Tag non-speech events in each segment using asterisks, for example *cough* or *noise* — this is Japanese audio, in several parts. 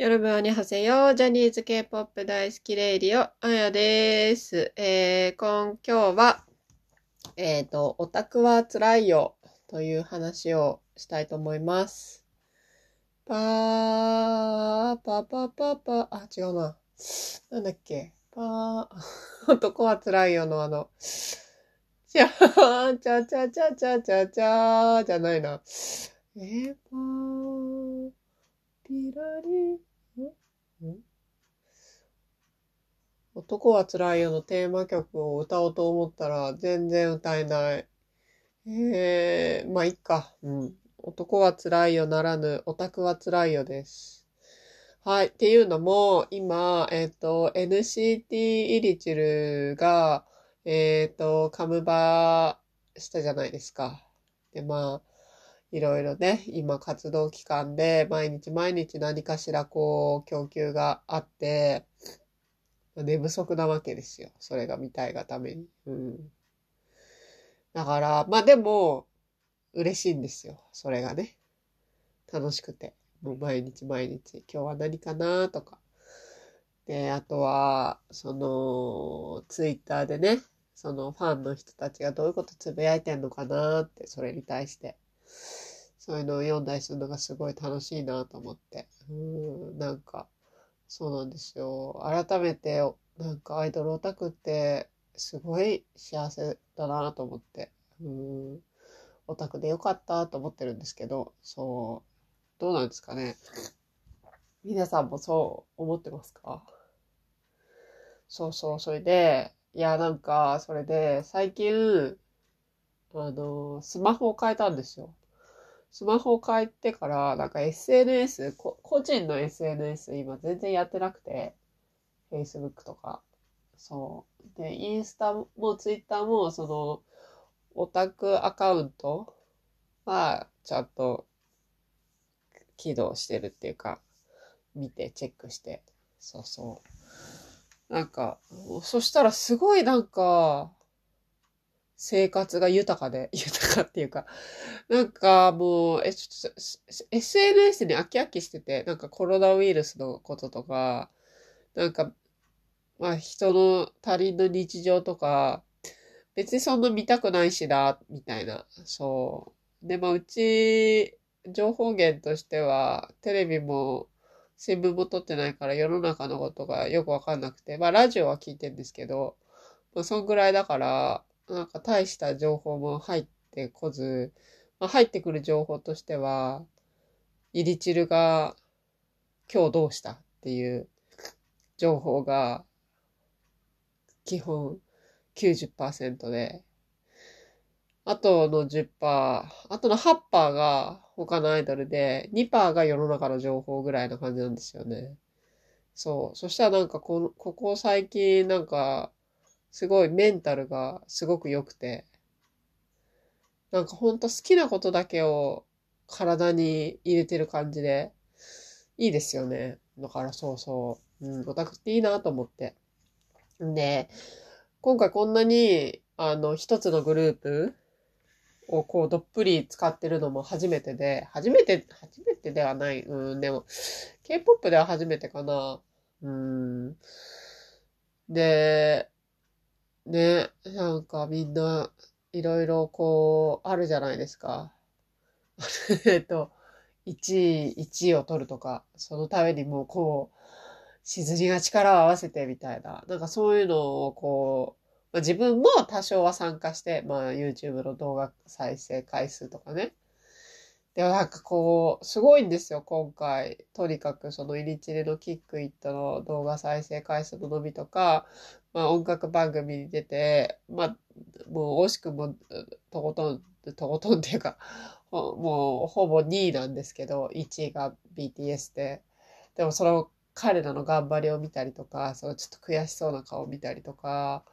よろぶんにはせよ。ジャニーズ K-POP 大好きレイディオ、あやです。えー、今、今日は、えっ、と、オタクは辛いよという話をしたいと思います。パー、パパパパ、あ、違うな。なんだっけ。パー、男は辛いよのあの、ちゃー、ちゃちゃちゃちゃちゃちゃーじゃないな。えー、パー、ピラリ、男は辛いよのテーマ曲を歌おうと思ったら全然歌えない。えー、まあ、いっか。うん。男は辛いよならぬ、オタクは辛いよです。はい。っていうのも、今、えっ、と、NCT イリチルが、えっ、と、カムバしたじゃないですか。で、まあ、いろいろね、今活動期間で毎日毎日何かしらこう供給があって、寝不足なわけですよ。それが見たいがために。うん。だから、まあでも、嬉しいんですよ。それがね。楽しくて。もう毎日毎日、今日は何かなとか。で、あとは、その、ツイッターでね、そのファンの人たちがどういうことつぶやいてんのかなって、それに対して。そういうのを読んだりするのがすごい楽しいなと思って。うん、なんか、そうなんですよ。改めて、なんかアイドルオタクってすごい幸せだなと思って。うん、オタクでよかったと思ってるんですけど、そう、どうなんですかね。皆さんもそう思ってますか？そうそう、それで、いや、なんか、それで、最近、あの、スマホを変えたんですよ。スマホを変えてから、なんか SNS、個人の SNS 今全然やってなくて、Facebook とか。そう。で、インスタも Twitter も、その、オタクアカウントは、ちゃんと起動してるっていうか、見て、チェックして。そうそう。なんか、そしたらすごいなんか、生活が豊かで、*laughs* 豊かっていうか、なんかもう、え、ちょっと、SNS に飽き飽きしてて、なんかコロナウイルスのこととか、なんか、まあ人の他人の日常とか、別にそんな見たくないしな、みたいな。そう。で、まあうち、情報源としては、テレビも、新聞も撮ってないから世の中のことがよくわかんなくて、まあラジオは聞いてんですけど、まあそんぐらいだから、なんか大した情報も入ってこず、まあ、入ってくる情報としては、イリチルが今日どうしたっていう情報が基本90%で、あとの10%、あとの8%が他のアイドルで、2%が世の中の情報ぐらいな感じなんですよね。そう。そしたらなんかこ、ここ最近なんか、すごいメンタルがすごく良くて、なんかほんと好きなことだけを体に入れてる感じで、いいですよね。だからそうそう、うん、オタクっていいなと思って。んで、今回こんなに、あの、一つのグループをこうどっぷり使ってるのも初めてで、初めて、初めてではない。うん、でも、K-POP では初めてかな。うん。で、ね、なんかみんないろいろこうあるじゃないですか。*laughs* えっと、1位、1位を取るとか、そのためにもうこう、しずりが力を合わせてみたいな。なんかそういうのをこう、まあ、自分も多少は参加して、まあ YouTube の動画再生回数とかね。でもなんかこう、すごいんですよ、今回。とにかくそのイリチリのキックイットの動画再生回数の伸びとか、まあ音楽番組に出て、まあもう惜しくもとことん、とことんっていうか、もうほぼ2位なんですけど、1位が BTS で。でもその彼らの頑張りを見たりとか、そのちょっと悔しそうな顔を見たりとか、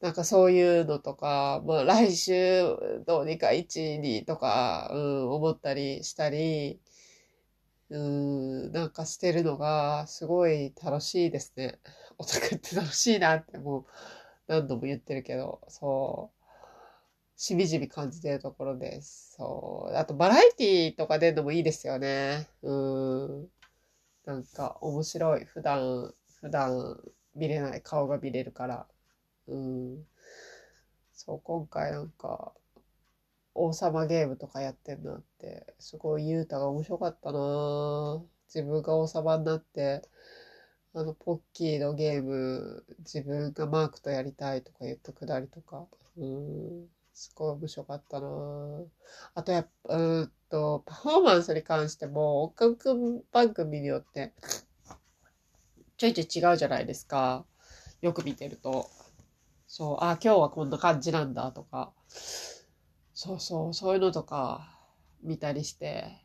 なんかそういうのとか、まあ来週どうにか1位にとか、うん、思ったりしたり、うん、なんかしてるのがすごい楽しいですね。*laughs* オタクって楽しいなってもう何度も言ってるけど、そう。しみじみ感じてるところです。そう。あとバラエティとか出るのもいいですよね。うん。なんか面白い。普段、普段見れない顔が見れるから。うん。そう、今回なんか、王様ゲームとかやってんなって、すごいユータが面白かったな自分が王様になって、あの、ポッキーのゲーム、自分がマークとやりたいとか言ったくだりとか、うん、すごい面白かったなあとやっぱ、うんと、パフォーマンスに関しても、音楽番組によって、ちょいちょい違うじゃないですか。よく見てると。そう、あ、今日はこんな感じなんだとか。そうそう、そういうのとか見たりして。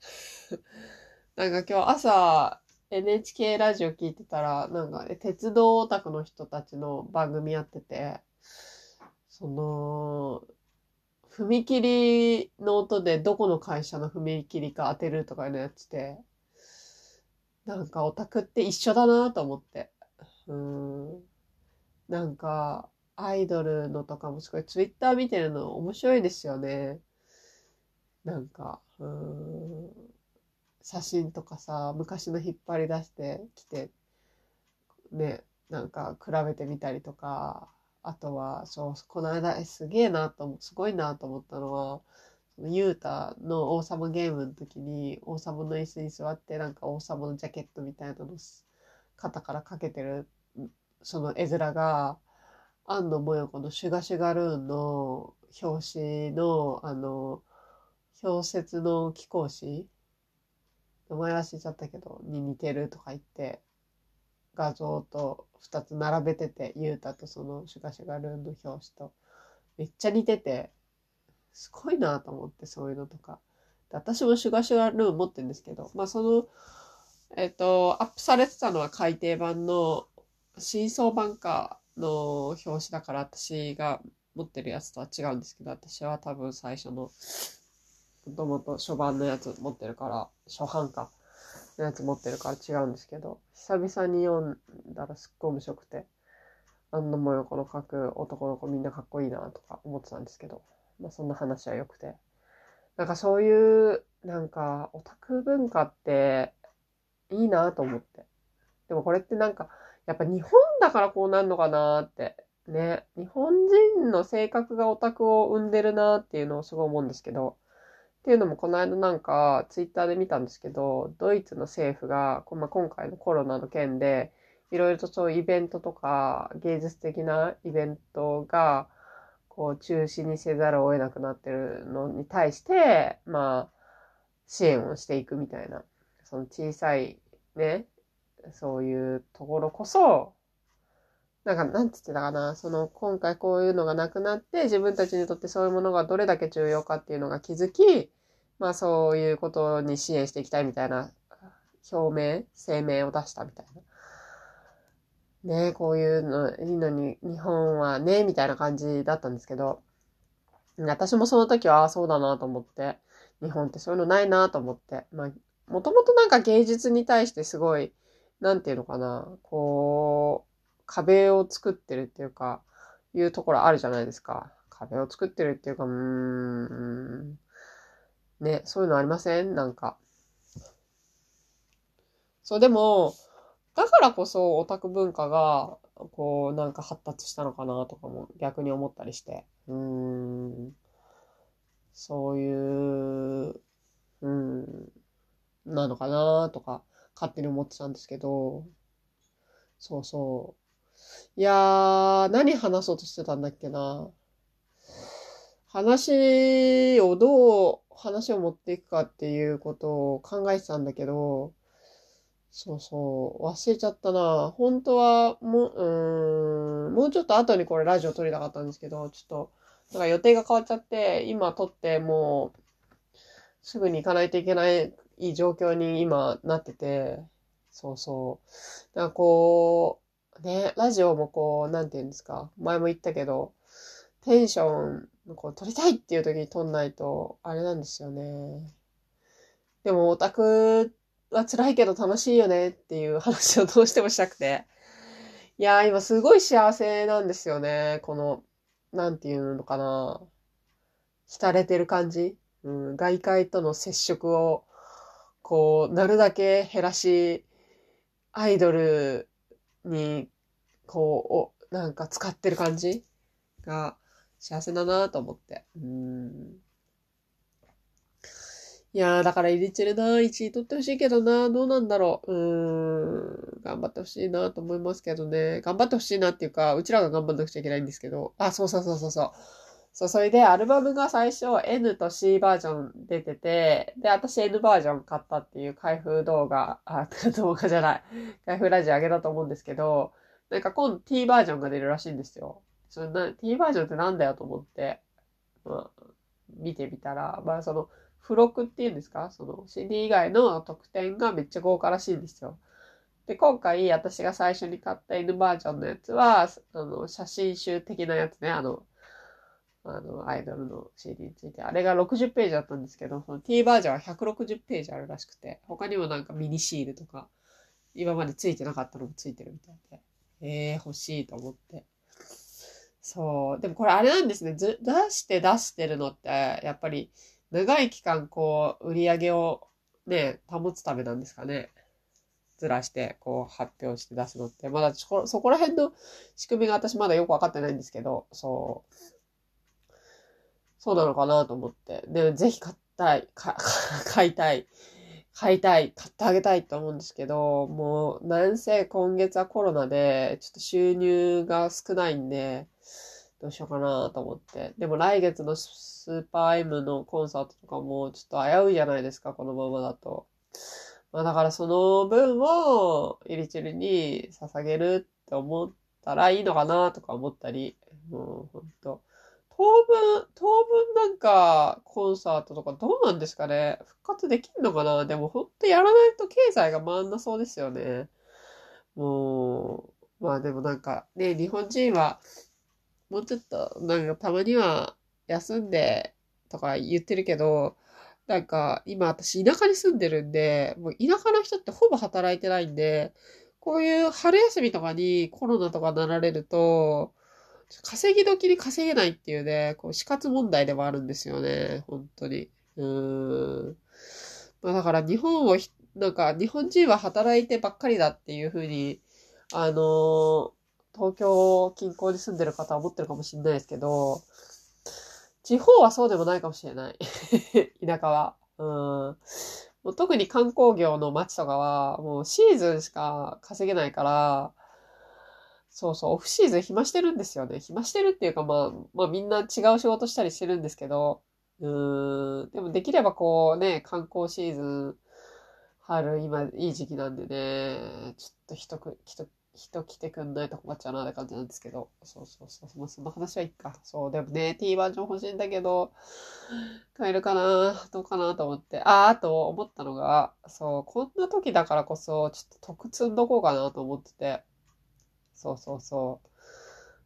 *laughs* なんか今日朝 NHK ラジオ聞いてたら、なんか、ね、鉄道オタクの人たちの番組やってて、その、踏切の音でどこの会社の踏切か当てるとかいうのやってて、なんかオタクって一緒だなと思って。うん。なんか、アイドルのとかもすごいツイッター見てるの面白いですよね。なんか、うん、写真とかさ、昔の引っ張り出してきて、ね、なんか比べてみたりとか、あとは、そう、この間、え、すげえなと、すごいなと思ったのは、ユータの王様ゲームの時に王様の椅子に座ってなんか王様のジャケットみたいなの肩からかけてるその絵面が安野もよこのシュガシュガルーンの表紙の、あの、表説の貴公子名前忘れちゃったけど、に似てるとか言って、画像と2つ並べてて、ユータとそのシュガシュガルーンの表紙と、めっちゃ似てて、すごいなと思って、そういうのとか。で私もシュガシュガルーン持ってるんですけど、まあその、えっ、ー、と、アップされてたのは改訂版の、真相版か、の表紙だから私が持ってるやつとは違うんですけど、私は多分最初の、もともと初版のやつ持ってるから、初版か、のやつ持ってるから違うんですけど、久々に読んだらすっごい面白くて、あんなもよこの描く男の子みんなかっこいいなとか思ってたんですけど、まあそんな話は良くて。なんかそういう、なんかオタク文化っていいなと思って。でもこれってなんか、やっぱ日本だからこうなんのかなって。ね。日本人の性格がオタクを生んでるなっていうのをすごい思うんですけど。っていうのもこの間なんかツイッターで見たんですけど、ドイツの政府が、まあ、今回のコロナの件で、いろいろとそういうイベントとか芸術的なイベントが、こう中止にせざるを得なくなってるのに対して、まあ、支援をしていくみたいな。その小さいね、そういうところこそ、なんか、なんつってたかな、その、今回こういうのがなくなって、自分たちにとってそういうものがどれだけ重要かっていうのが気づき、まあそういうことに支援していきたいみたいな表明、声明を出したみたいな。ねこういうのいいのに、日本はね、みたいな感じだったんですけど、私もその時は、ああ、そうだなと思って、日本ってそういうのないなと思って、まあ、もともとなんか芸術に対してすごい、なんていうのかな、こう、壁を作ってるっていうか、いうところあるじゃないですか。壁を作ってるっていうか、うーん、ね、そういうのありません？なんか。そう、でも、だからこそオタク文化が、こう、なんか発達したのかなとかも逆に思ったりして。うん。そういう、うん、なのかなとか。勝手に思ってたんですけど、そうそう。いやー、何話そうとしてたんだっけな。話をどう話を持っていくかっていうことを考えてたんだけど、そうそう、忘れちゃったな。本当は、もう、うん、もうちょっと後にこれラジオ撮りたかったんですけど、ちょっと、なんか予定が変わっちゃって、今撮ってもう、すぐに行かないといけないいい状況に今なってて、そうそう。だからこう、ね、ラジオもこう、なんて言うんですか、前も言ったけど、テンション、こう、撮りたいっていう時に撮んないと、あれなんですよね。でも、オタクは辛いけど楽しいよねっていう話をどうしてもしたくて。いやー、今すごい幸せなんですよね。この、なんていうのかな。浸れてる感じ。うん、外界との接触をこう、なるだけ減らし、アイドルに、こう、お、なんか使ってる感じが幸せだなと思って。うん。いやー、だからイリチェルな、1位取ってほしいけどな、どうなんだろう。うーん、頑張ってほしいなと思いますけどね。頑張ってほしいなっていうか、うちらが頑張んなくちゃいけないんですけど。あ、そうそうそうそうそう。そう、それでアルバムが最初 N と C バージョン出てて、で、私 N バージョン買ったっていう開封動画、あ、*laughs* 動画じゃない。開封ラジオ上げたと思うんですけど、なんか今度 T バージョンが出るらしいんですよ。それな T バージョンってなんだよと思って、まあ、見てみたら、まあその、付録っていうんですか？その CD 以外の特典がめっちゃ豪華らしいんですよ。で、今回私が最初に買った N バージョンのやつは、あの、写真集的なやつね、あの、あの、アイドルの CD について。あれが60ページだったんですけど、その T バージョンは160ページあるらしくて、他にもなんかミニシールとか、今までついてなかったのもついてるみたいで、えー、欲しいと思って。そう。でもこれあれなんですね。ず出して出してるのって、やっぱり長い期間こう、売り上げをね、保つためなんですかね。ずらして、こう、発表して出すのって。まだ、そこら辺の仕組みが私まだよくわかってないんですけど、そう。そうなのかなと思って。で、ぜひ買いたい、か *laughs* 買いたい、買いたい、買ってあげたいと思うんですけど、もう、なんせ今月はコロナで、ちょっと収入が少ないんで、どうしようかなと思って。でも来月のスーパー M のコンサートとかもちょっと危ういじゃないですか、このままだと。まあだからその分をイリチルに捧げるって思ったらいいのかなとか思ったり、もうほんと。当分、当分なんかコンサートとかどうなんですかね復活できんのかなでもほんとやらないと経済が回んなそうですよね。もう、まあでもなんかね、日本人はもうちょっとなんかたまには休んでとか言ってるけど、なんか今私田舎に住んでるんで、もう田舎の人ってほぼ働いてないんで、こういう春休みとかにコロナとかなられると、稼ぎ時に稼げないっていうね、こう死活問題でもあるんですよね、本当に。うーん。まあだから日本をひ、なんか日本人は働いてばっかりだっていうふうに、あのー東京近郊に住んでる方は思ってるかもしれないですけど、地方はそうでもないかもしれない。*laughs* 田舎は。うん。もう特に観光業の街とかは、もうシーズンしか稼げないから、そうそう、オフシーズン暇してるんですよね。暇してるっていうか、まあ、まあみんな違う仕事したりしてるんですけど、うーん。でもできればこうね、観光シーズン、春、今いい時期なんでね、ちょっと人く、人、人来てくんないと困っちゃうなって感じなんですけど。そうそうそう。まあ、その話はいいか。そう、でもね、T バージョン欲しいんだけど、買えるかな？どうかなと思って。あ、あと思ったのが、そう、こんな時だからこそ、ちょっと得積んどこうかなと思ってて。そうそうそう。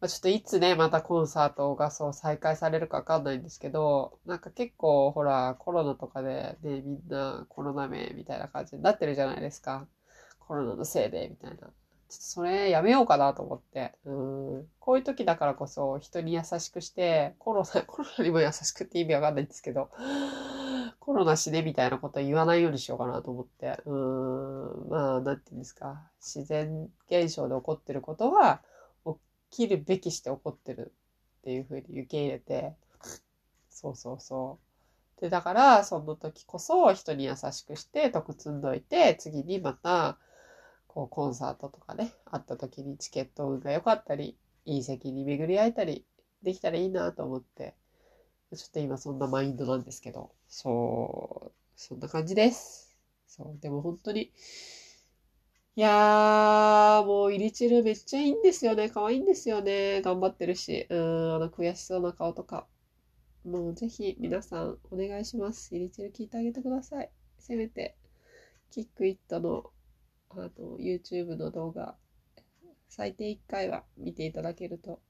まあ、ちょっといつね、またコンサートがそう再開されるかわかんないんですけど、なんか結構ほら、コロナとかでね、みんなコロナ名みたいな感じになってるじゃないですか。コロナのせいで、みたいな。ちょっとそれやめようかなと思って。うん。こういう時だからこそ人に優しくして、コロナ、コロナにも優しくって意味わかんないんですけど、コロナ死ねみたいなこと言わないようにしようかなと思って。うーん。まあ、なんていうんですか。自然現象で起こってることは、起きるべきして起こってるっていうふうに受け入れて、そうそうそう。で、だから、その時こそ人に優しくして、得積んどいて、次にまた、こう、コンサートとかね、あった時にチケット運が良かったり、いい席に巡り合えたり、できたらいいなと思って、ちょっと今そんなマインドなんですけど、そう、そんな感じです。そう、でも本当に、いやー、もうイリチルめっちゃいいんですよね。可愛いんですよね。頑張ってるし。うん、あの悔しそうな顔とか。もうぜひ皆さんお願いします。イリチル聞いてあげてください。せめて、キックイットのあの YouTube の動画、最低1回は見ていただけると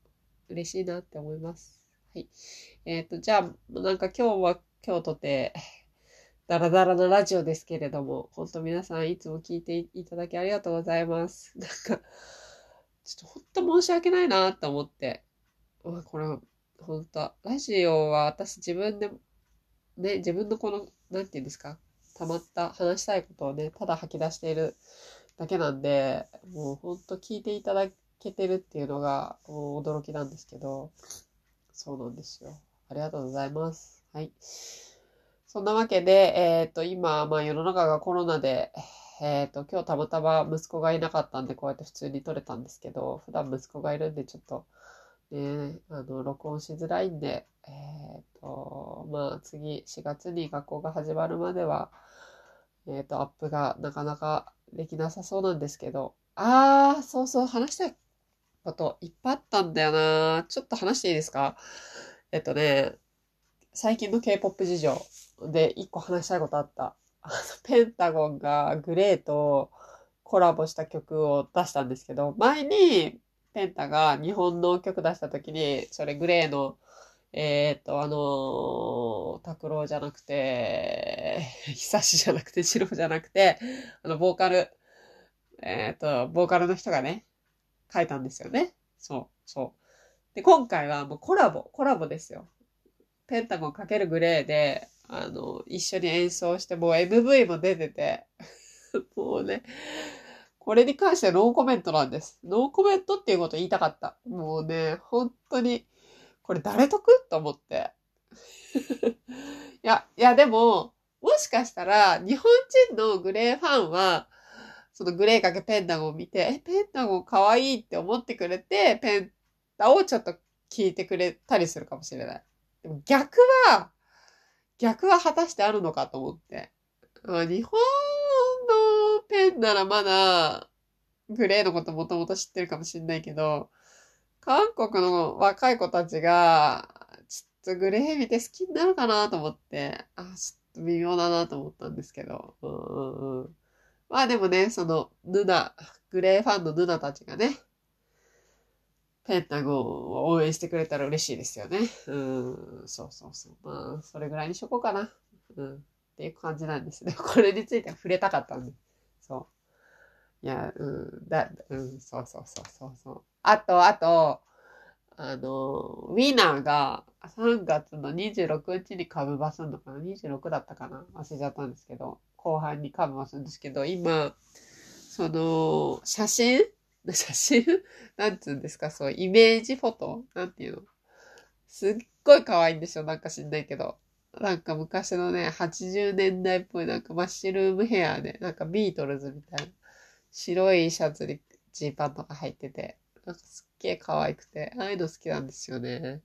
嬉しいなって思います。はい。えっ、と、じゃあ、なんか今日は今日とて、ダラダラなラジオですけれども、本当皆さんいつも聞いていただきありがとうございます。*laughs* なんか、ちょっと本当申し訳ないなと思って。まあこれ、本当ラジオは私自分で、ね、自分のこの、なんていうんですか、溜まった話したいことをね、ただ吐き出しているだけなんで、もうほんと聞いていただけてるっていうのが驚きなんですけど、そうなんですよ。ありがとうございます。はい。そんなわけで、えっ、ー、と、今、まあ世の中がコロナで、えっ、ー、と、今日たまたま息子がいなかったんで、こうやって普通に撮れたんですけど、普段息子がいるんで、ちょっと、ね、あの、録音しづらいんで、えっ、ー、と、まあ次、4月に学校が始まるまでは、えっ、と、アップがなかなかできなさそうなんですけど、あー、そうそう、話したいこといっぱいあったんだよなちょっと話していいですか？えっとね、最近の K-POP 事情で一個話したいことあった。あの、ペンタゴンがグレーとコラボした曲を出したんですけど、前にペンタが日本の曲出した時に、それグレーの、えー、っと、あのー、拓郎じゃなくて、久しじゃなくて、白じゃなくて、あの、ボーカル、えー、っと、ボーカルの人がね、書いたんですよね。そう、そう。で、今回はもうコラボ、コラボですよ。ペンタゴンかけるグレーで、あの、一緒に演奏して、もう MV も出てて、*laughs* もうね、これに関してノーコメントなんです。ノーコメントっていうこと言いたかった。もうね、本当に、これ誰得？と思って。*laughs* いや、いやでも、もしかしたら、日本人のグレーファンは、そのグレーかけペンタゴンを見て、え、ペンタゴン可愛いって思ってくれて、ペンタをちょっと聞いてくれたりするかもしれない。でも逆は、逆は果たしてあるのかと思って。日本のペンならまだ、グレーのこともともと知ってるかもしれないけど、韓国の若い子たちが、ちょっとグレー見て好きになるかなと思って、あ、ちょっと微妙だなと思ったんですけど。うんうんうん。まあでもね、その、ヌナ、グレーファンのヌナたちがね、ペンタゴンを応援してくれたら嬉しいですよね。うん、そうそうそう。まあ、それぐらいにしとこうかな。うん、っていう感じなんですね。*laughs* これについては触れたかったんで。そう。いや、うん、だ、うん、そうそうそうそうそう。あと、あと、あの、ウィナーが3月の26日に株バすんのかな ?26 だったかな？忘れちゃったんですけど、後半に株バーするんですけど、今、その、写真？*laughs* 写真？なんつうんですか？そう、イメージフォト？なんていうの？すっごい可愛いんでしょなんか知んないけど。なんか昔のね、80年代っぽいなんかマッシュルームヘアで、なんかビートルズみたいな。白いシャツにジーパンとか入ってて、なんかすっげえ可愛くて、ああいうの好きなんですよね。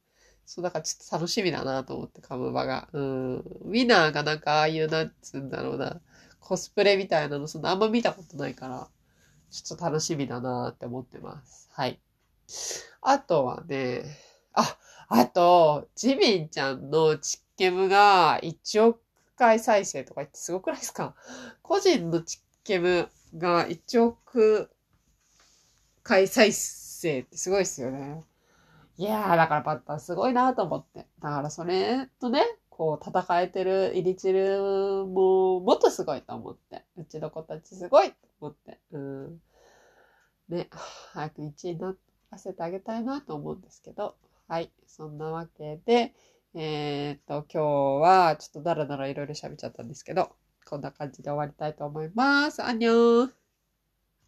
そう、だからちょっと楽しみだなと思って、カムバが。うん。ウィナーがなんかああいう、なんつうんだろうな、コスプレみたいなの、そんなあんま見たことないから、ちょっと楽しみだなって思ってます。はい。あとはね、あ、あと、ジミンちゃんのチッケムが1億回再生とか言ってすごくないですか？個人のチッケムが1億回再生ってすごいですよね。いやー、だからパッタすごいなと思って。だからそれとね、こう戦えてるイリチルももっとすごいと思って。うちの子たちすごいと思って。うん。ね、早く1位にならせてあげたいなと思うんですけど。はい。そんなわけで、えー、っと、今日はちょっとだらだらいろいろ喋っちゃったんですけど、こんな感じで終わりたいと思います。アンニョン